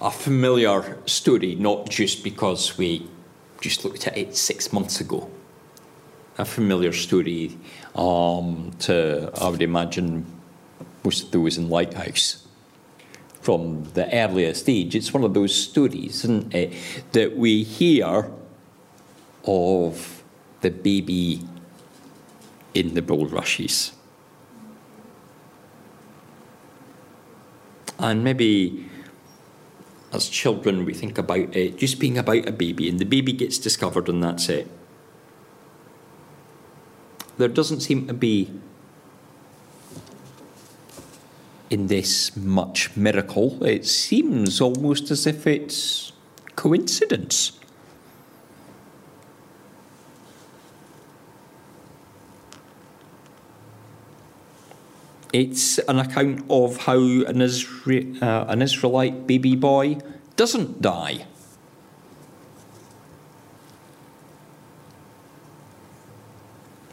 a familiar story, not just because we just looked at it six months ago. A familiar story um, to, I would imagine, most of those in Lighthouse from the earliest age. It's one of those stories, isn't it, that we hear of the baby in the bulrushes. And maybe as children we think about it just being about a baby and the baby gets discovered and that's it. There doesn't seem to be in this much miracle. It seems almost as if it's coincidence. It's an account of how an, Isra- uh, an Israelite baby boy doesn't die.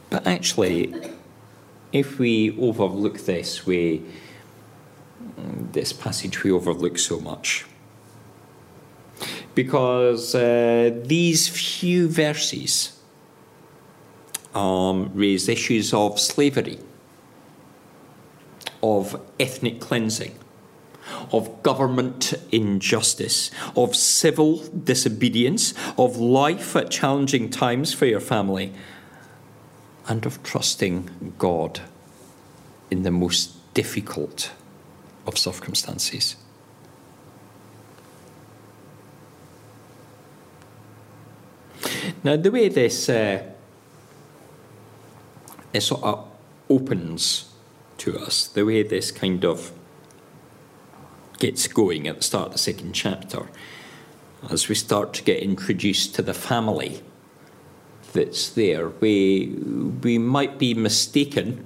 But actually, if we overlook this, we this passage we overlook so much. Because uh, these few verses um, raise issues of slavery, of ethnic cleansing, of government injustice, of civil disobedience, of life at challenging times for your family, and of trusting God in the most difficult of circumstances. Now, the way this, uh, this sort of opens to us, the way this kind of gets going at the start of the second chapter, as we start to get introduced to the family that's there, we, we might be mistaken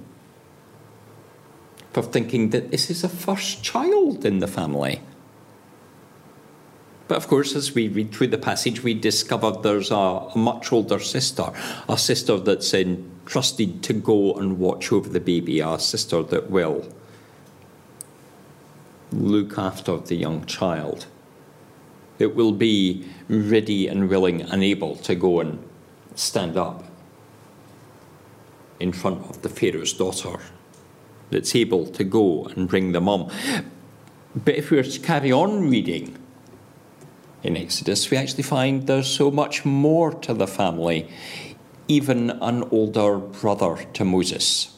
for thinking that this is a first child in the family. But of course, as we read through the passage, we discover there's a, a much older sister, a sister that's entrusted to go and watch over the baby, a sister that will look after the young child. It will be ready and willing and able to go and stand up in front of the Pharaoh's daughter that's able to go and bring the mum. But if we were to carry on reading in Exodus, we actually find there's so much more to the family, even an older brother to Moses.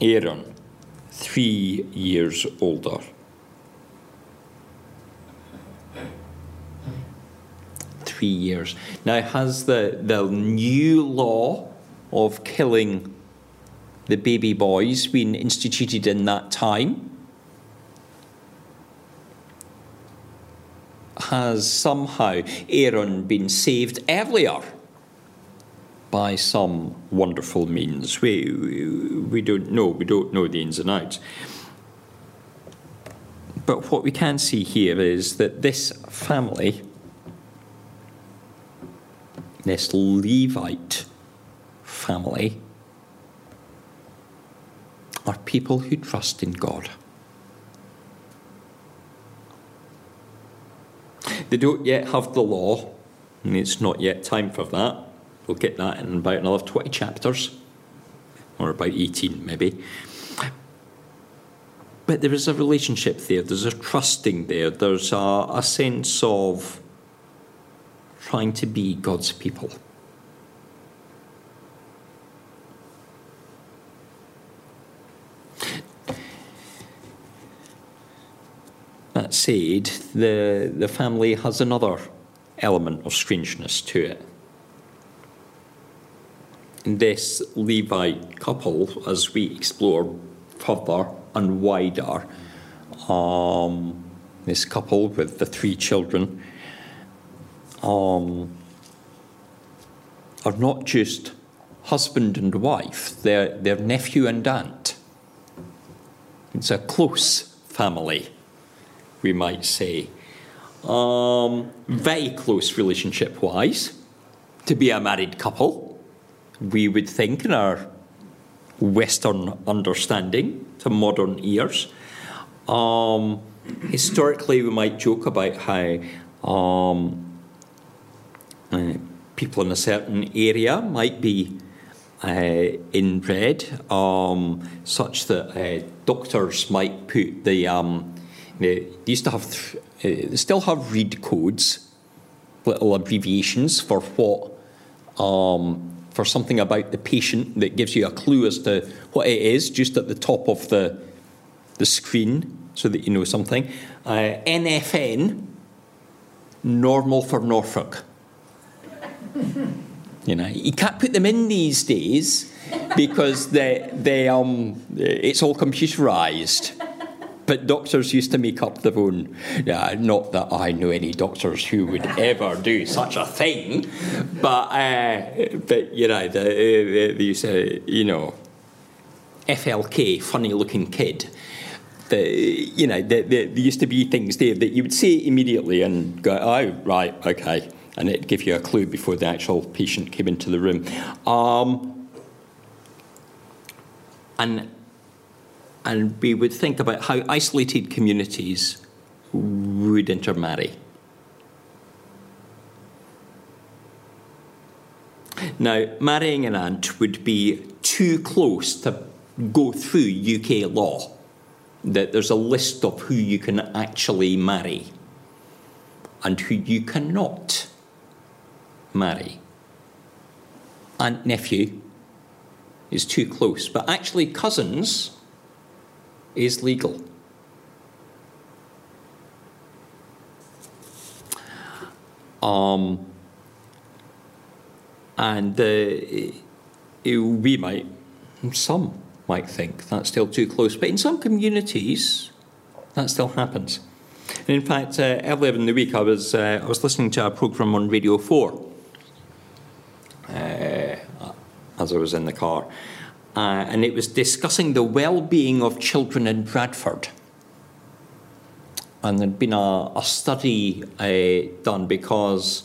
Aaron, three years older. Three years. Now, has the, the new law of killing the baby boys been instituted in that time has somehow Aaron been saved earlier by some wonderful means. We, we, we don't know, we don't know the ins and outs. But what we can see here is that this family, this Levite family, are people who trust in God. They don't yet have the law, and it's not yet time for that. We'll get that in about another 20 chapters, or about 18 maybe. But there is a relationship there, there's a trusting there, there's a, a sense of trying to be God's people. Said, the, the family has another element of strangeness to it. This Levite couple, as we explore further and wider, um, this couple with the three children, um, are not just husband and wife, they're, they're nephew and aunt. It's a close family we might say. Um, very close relationship wise to be a married couple, we would think in our Western understanding to modern ears. Um, historically, we might joke about how um, uh, people in a certain area might be uh, inbred, um, such that uh, doctors might put the. Um, they used to have, uh, they still have read codes, little abbreviations for what, um, for something about the patient that gives you a clue as to what it is, just at the top of the the screen, so that you know something. Uh, NFN, normal for Norfolk. You know, you can't put them in these days because they, they, um, it's all computerized. But doctors used to make up their own. Yeah, not that I know any doctors who would ever do such a thing, but uh, but you know, the, these uh, you know, FLK, funny looking kid. The, you know, the, the, there used to be things there that you would say immediately and go, oh, right, okay and it'd give you a clue before the actual patient came into the room. Um, and, and we would think about how isolated communities would intermarry. Now, marrying an aunt would be too close to go through UK law. That there's a list of who you can actually marry and who you cannot marry. Aunt nephew is too close, but actually, cousins is legal. Um, and uh, we might, some might think that's still too close, but in some communities, that still happens. And in fact, uh, earlier in the week, I was, uh, I was listening to a programme on Radio 4 uh, as I was in the car. Uh, and it was discussing the well being of children in Bradford. And there'd been a, a study uh, done because,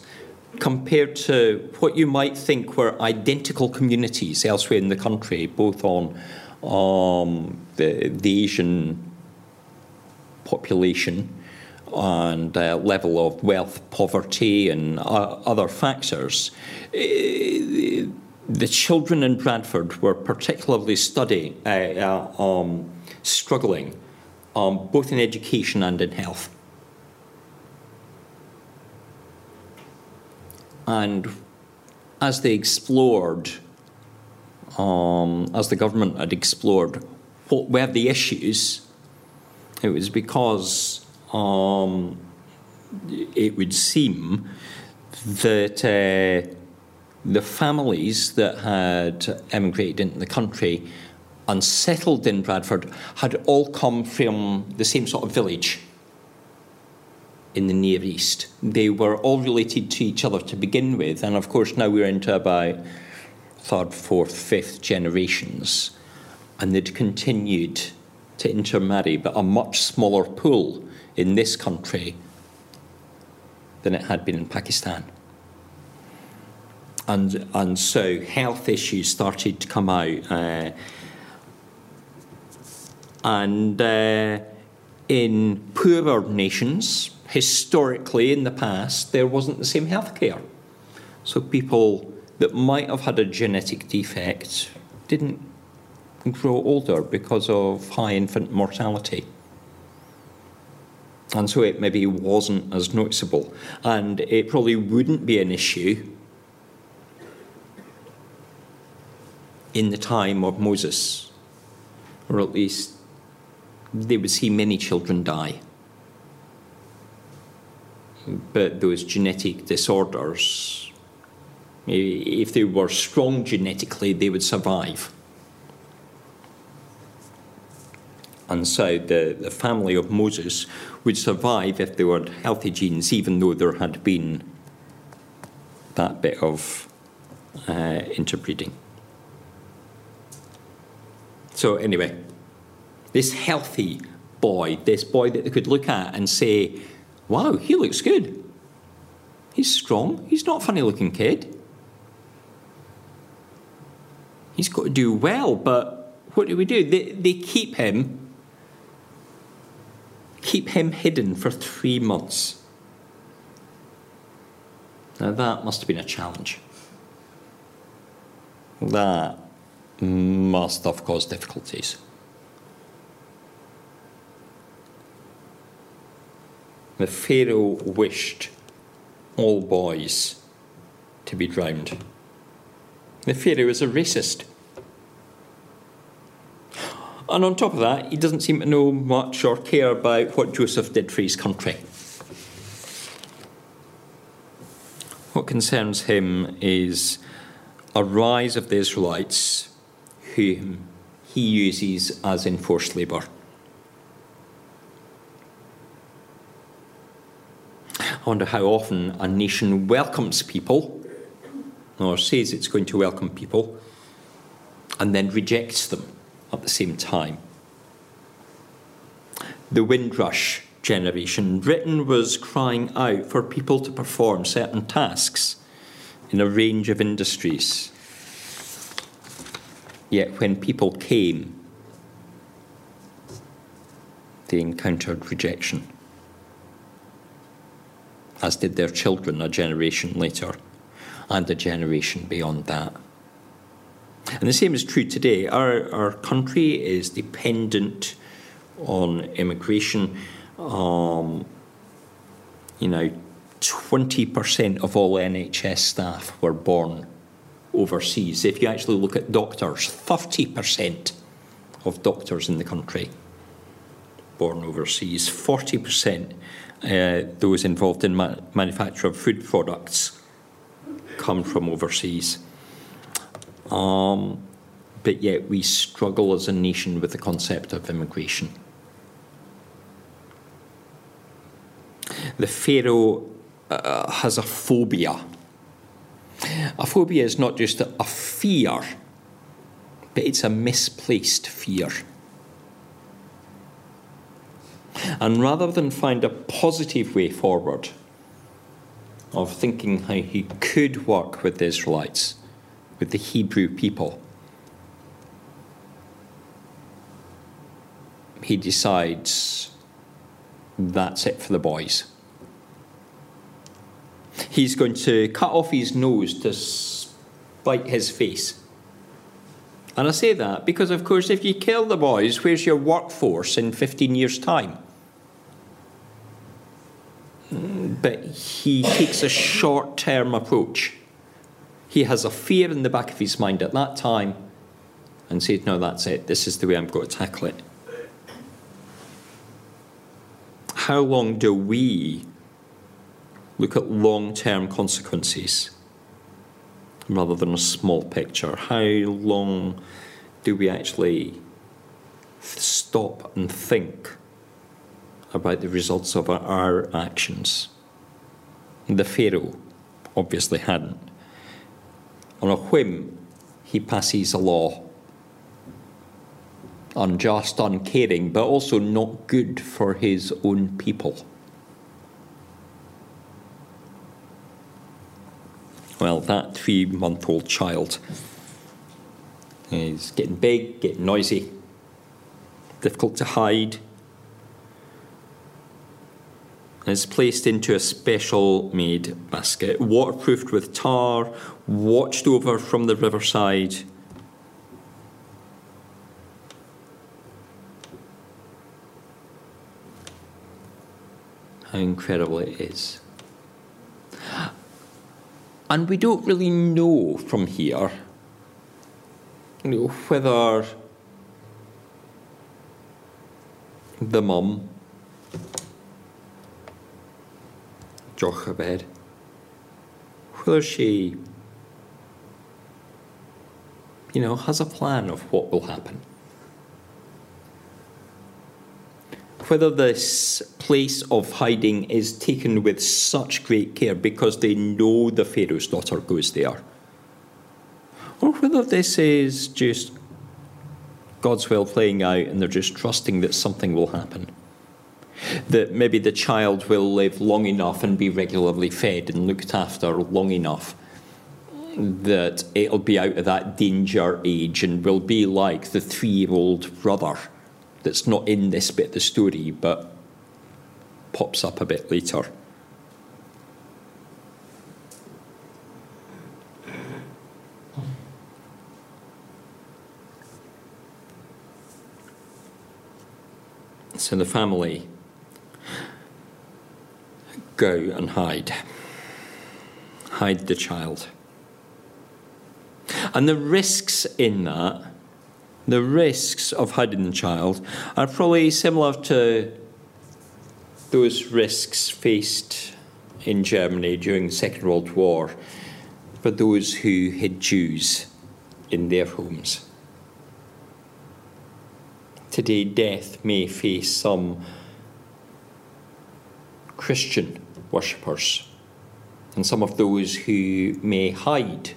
compared to what you might think were identical communities elsewhere in the country, both on um, the, the Asian population and uh, level of wealth, poverty, and uh, other factors, uh, the children in Bradford were particularly studying, uh, uh, um, struggling, um, both in education and in health. And as they explored, um, as the government had explored what were the issues, it was because um, it would seem that uh, the families that had emigrated into the country and settled in Bradford had all come from the same sort of village in the Near East. They were all related to each other to begin with, and of course, now we're into about third, fourth, fifth generations, and they'd continued to intermarry, but a much smaller pool in this country than it had been in Pakistan. And, and so health issues started to come out. Uh, and uh, in poorer nations, historically in the past, there wasn't the same health care. So people that might have had a genetic defect didn't grow older because of high infant mortality and so it maybe wasn't as noticeable. And it probably wouldn't be an issue in the time of Moses, or at least they would see many children die. But those genetic disorders, if they were strong genetically, they would survive. And so the, the family of Moses would survive if they were healthy genes, even though there had been that bit of uh, interbreeding. So, anyway, this healthy boy, this boy that they could look at and say, wow, he looks good. He's strong. He's not a funny looking kid. He's got to do well, but what do we do? They, they keep him keep him hidden for three months. Now, that must have been a challenge. That must have caused difficulties. The Pharaoh wished all boys to be drowned. The Pharaoh is a racist. And on top of that, he doesn't seem to know much or care about what Joseph did for his country. What concerns him is a rise of the Israelites whom he uses as enforced labour. I wonder how often a nation welcomes people or says it's going to welcome people and then rejects them at the same time. The Windrush generation, Britain was crying out for people to perform certain tasks in a range of industries. Yet when people came, they encountered rejection, as did their children a generation later, and a generation beyond that. And the same is true today. Our, our country is dependent on immigration. Um, you know, 20% of all NHS staff were born overseas. If you actually look at doctors, 30% of doctors in the country born overseas, 40% uh, those involved in ma- manufacture of food products come from overseas. Um, but yet we struggle as a nation with the concept of immigration. The Pharaoh uh, has a phobia. A phobia is not just a fear, but it's a misplaced fear. And rather than find a positive way forward of thinking how he could work with the Israelites, with the Hebrew people. He decides that's it for the boys. He's going to cut off his nose to spite his face. And I say that because, of course, if you kill the boys, where's your workforce in 15 years' time? But he takes a short term approach. He has a fear in the back of his mind at that time and says, No, that's it. This is the way I'm going to tackle it. How long do we look at long term consequences rather than a small picture? How long do we actually stop and think about the results of our actions? The Pharaoh obviously hadn't. On a whim, he passes a law. Unjust, uncaring, but also not good for his own people. Well, that three month old child is getting big, getting noisy, difficult to hide, is placed into a special made basket, waterproofed with tar, watched over from the riverside. How incredible it is. And we don't really know from here you know, whether the mum Jochebed, whether she, you know, has a plan of what will happen. Whether this place of hiding is taken with such great care because they know the Pharaoh's daughter goes there. Or whether this is just God's will playing out and they're just trusting that something will happen that maybe the child will live long enough and be regularly fed and looked after long enough that it'll be out of that danger age and will be like the three year old brother that's not in this bit of the story, but pops up a bit later. So the family go and hide. Hide the child. And the risks in that, the risks of hiding the child, are probably similar to those risks faced in Germany during the Second World War for those who hid Jews in their homes. Today, death may face some Christian worshippers and some of those who may hide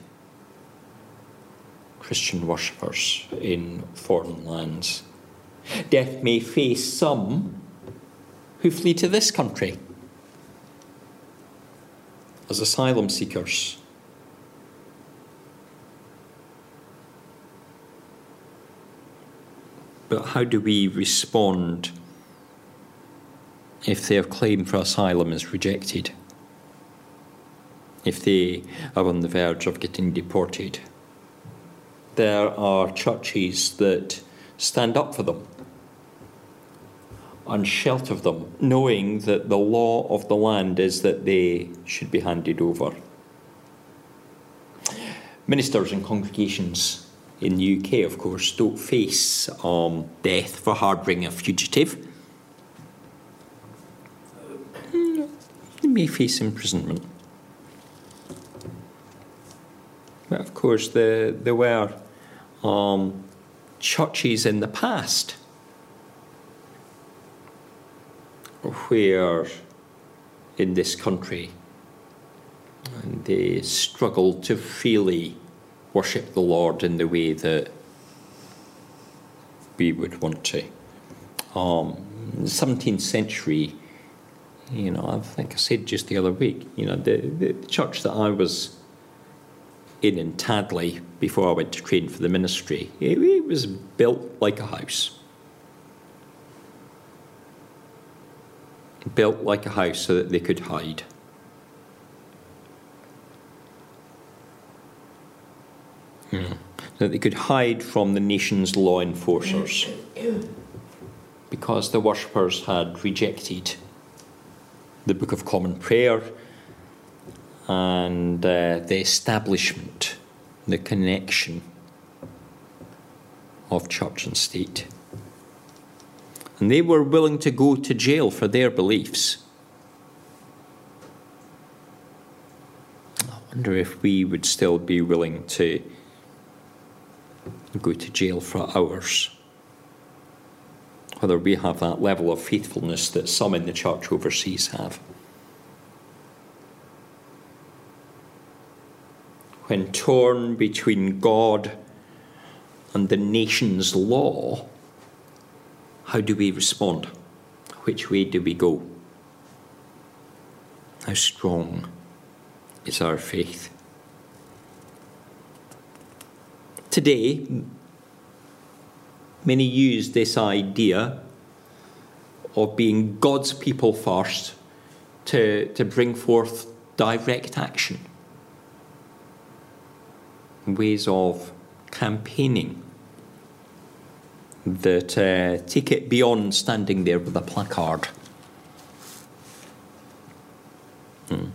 Christian worshippers in foreign lands. Death may face some who flee to this country as asylum seekers But how do we respond if their claim for asylum is rejected? If they are on the verge of getting deported? There are churches that stand up for them and shelter them, knowing that the law of the land is that they should be handed over. Ministers and congregations in the UK, of course, don't face um, death for harbouring a fugitive. They may face imprisonment. But of course, there, there were um, churches in the past where in this country they struggled to freely worship the Lord in the way that we would want to. Um, 17th century, you know, I think I said just the other week, you know, the, the church that I was in in Tadley before I went to train for the ministry, it, it was built like a house. Built like a house so that they could hide. Mm. That they could hide from the nation's law enforcers because the worshippers had rejected the Book of Common Prayer and uh, the establishment, the connection of church and state. And they were willing to go to jail for their beliefs. I wonder if we would still be willing to go to jail for ours. Whether we have that level of faithfulness that some in the church overseas have. When torn between God and the nation's law, how do we respond? Which way do we go? How strong is our faith? Today, many use this idea of being God's people first to, to bring forth direct action, ways of campaigning that uh, take it beyond standing there with a placard. Hmm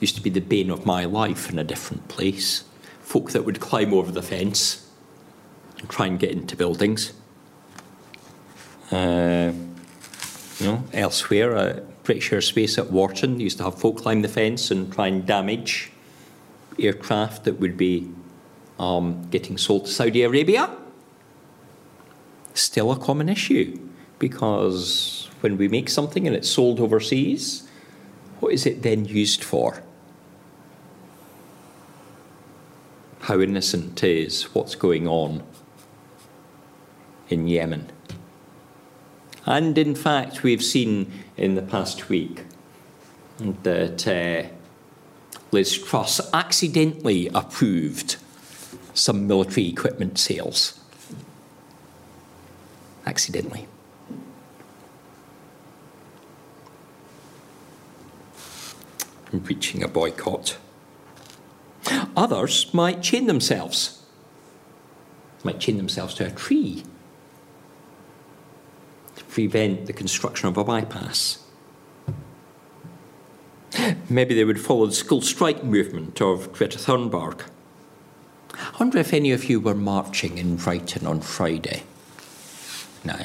used to be the bane of my life in a different place. Folk that would climb over the fence and try and get into buildings. Uh, you know, elsewhere, uh, British Aerospace at Warton used to have folk climb the fence and try and damage aircraft that would be um, getting sold to Saudi Arabia. Still a common issue because when we make something and it's sold overseas, what is it then used for? how innocent is what's going on in Yemen. And in fact, we've seen in the past week that uh, Liz Truss accidentally approved some military equipment sales. Accidentally. I'm reaching a boycott. Others might chain themselves, might chain themselves to a tree to prevent the construction of a bypass. Maybe they would follow the school strike movement of Greta Thunberg. I wonder if any of you were marching in Brighton on Friday. No.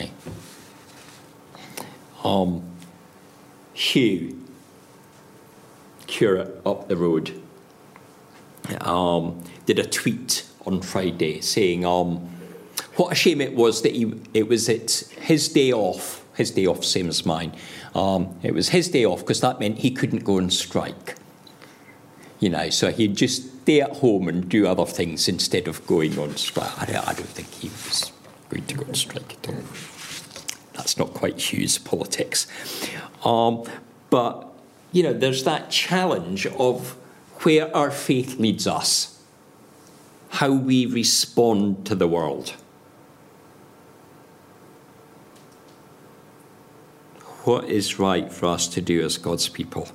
Um, Hugh, curate up the road, um, did a tweet on Friday saying, um, "What a shame it was that he, it was it, his day off, his day off, same as mine. Um, it was his day off because that meant he couldn't go and strike. You know, so he'd just stay at home and do other things instead of going on strike. I don't, I don't think he was going to go on strike at all. That's not quite Hugh's politics. Um, but, you know, there's that challenge of where our faith leads us, how we respond to the world. What is right for us to do as God's people?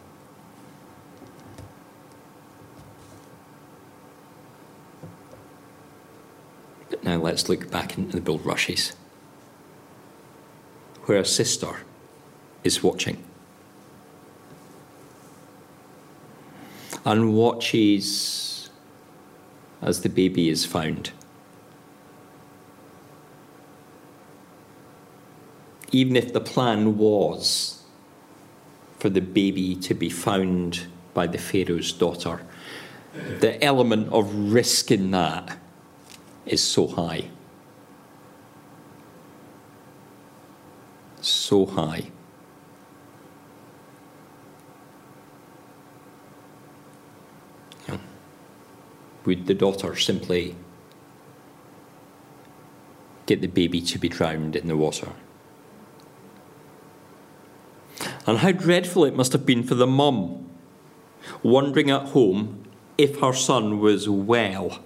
But now let's look back into the bulrushes, where a sister is watching. and watches as the baby is found. Even if the plan was for the baby to be found by the Pharaoh's daughter, the element of risk in that is so high. So high. would the daughter simply get the baby to be drowned in the water? And how dreadful it must have been for the mum, wondering at home if her son was well.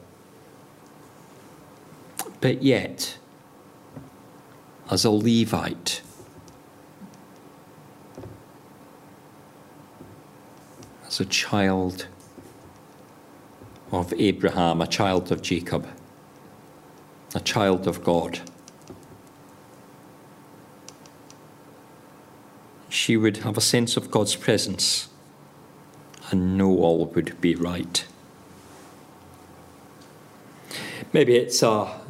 But yet, as a Levite, as a child of Abraham, a child of Jacob, a child of God. She would have a sense of God's presence and know all would be right. Maybe it's a,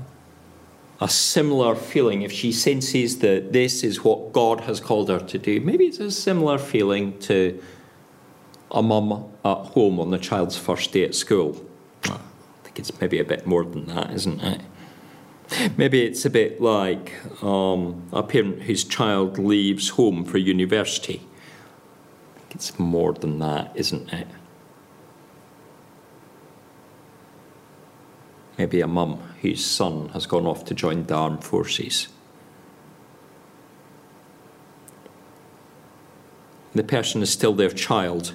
a similar feeling if she senses that this is what God has called her to do. Maybe it's a similar feeling to a mum at home on the child's first day at school I think it's maybe a bit more than that, isn't it? Maybe it's a bit like um, a parent whose child leaves home for university. It's more than that, isn't it? Maybe a mum whose son has gone off to join the armed forces. The person is still their child,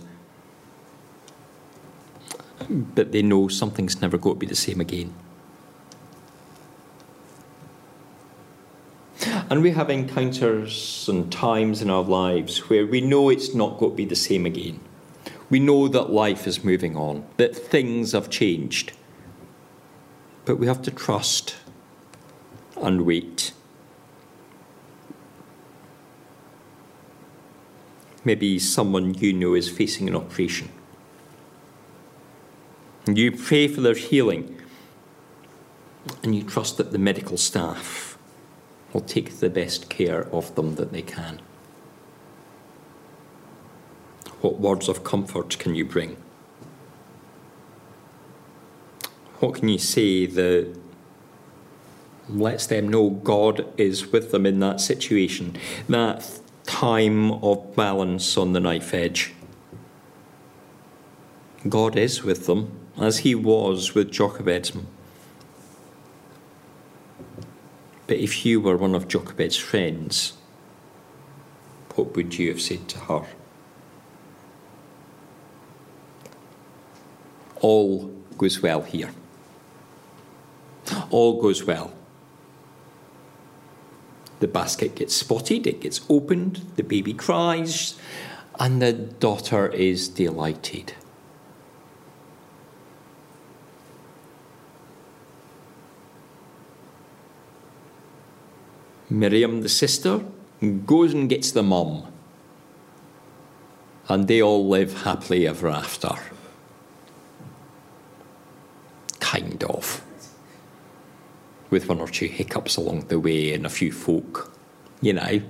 but they know something's never going to be the same again. And we have encounters and times in our lives where we know it's not going to be the same again. We know that life is moving on, that things have changed. But we have to trust and wait. Maybe someone you know is facing an operation. And You pray for their healing, and you trust that the medical staff will take the best care of them that they can. What words of comfort can you bring? What can you say that lets them know God is with them in that situation, that time of balance on the knife edge? God is with them as he was with Jochebed. But if you were one of Jochebed's friends, what would you have said to her? All goes well here. All goes well. The basket gets spotted, it gets opened, the baby cries, And the daughter is delighted. Miriam, the sister, goes and gets the mum. And they all live happily ever after. Kind of. With one or two hiccups along the way and a few folk. You know,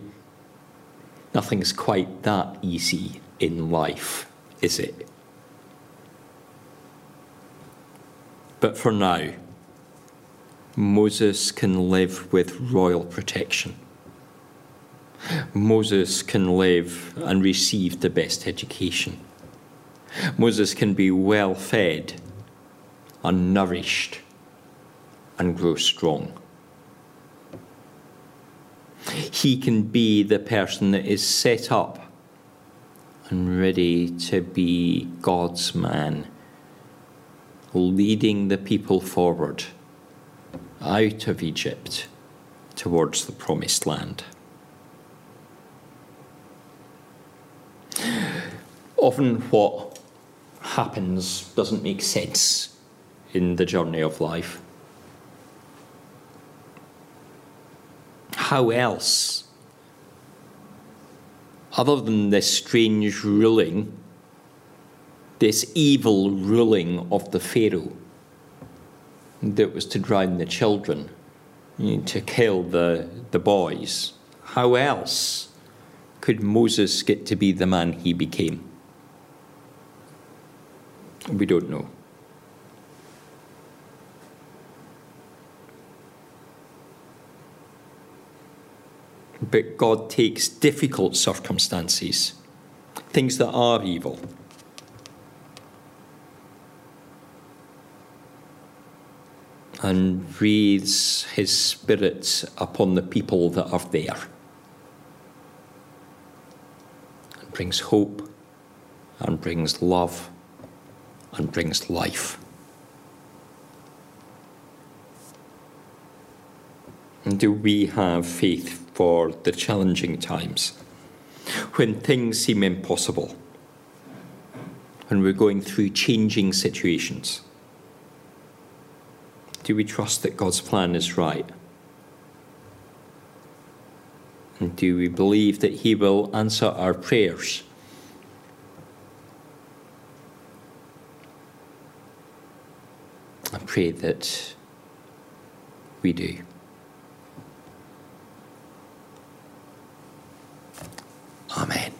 nothing's quite that easy in life, is it? But for now, Moses can live with royal protection. Moses can live and receive the best education. Moses can be well fed and nourished and grow strong. He can be the person that is set up and ready to be God's man, leading the people forward out of Egypt towards the promised land. Often, what happens doesn't make sense in the journey of life. How else, other than this strange ruling, this evil ruling of the Pharaoh, that was to drown the children, you know, to kill the, the boys. How else could Moses get to be the man he became? We don't know. But God takes difficult circumstances, things that are evil, and breathes his spirit upon the people that are there. And brings hope and brings love and brings life. And do we have faith for the challenging times when things seem impossible, when we're going through changing situations? Do we trust that God's plan is right? And do we believe that He will answer our prayers? I pray that we do. Amen.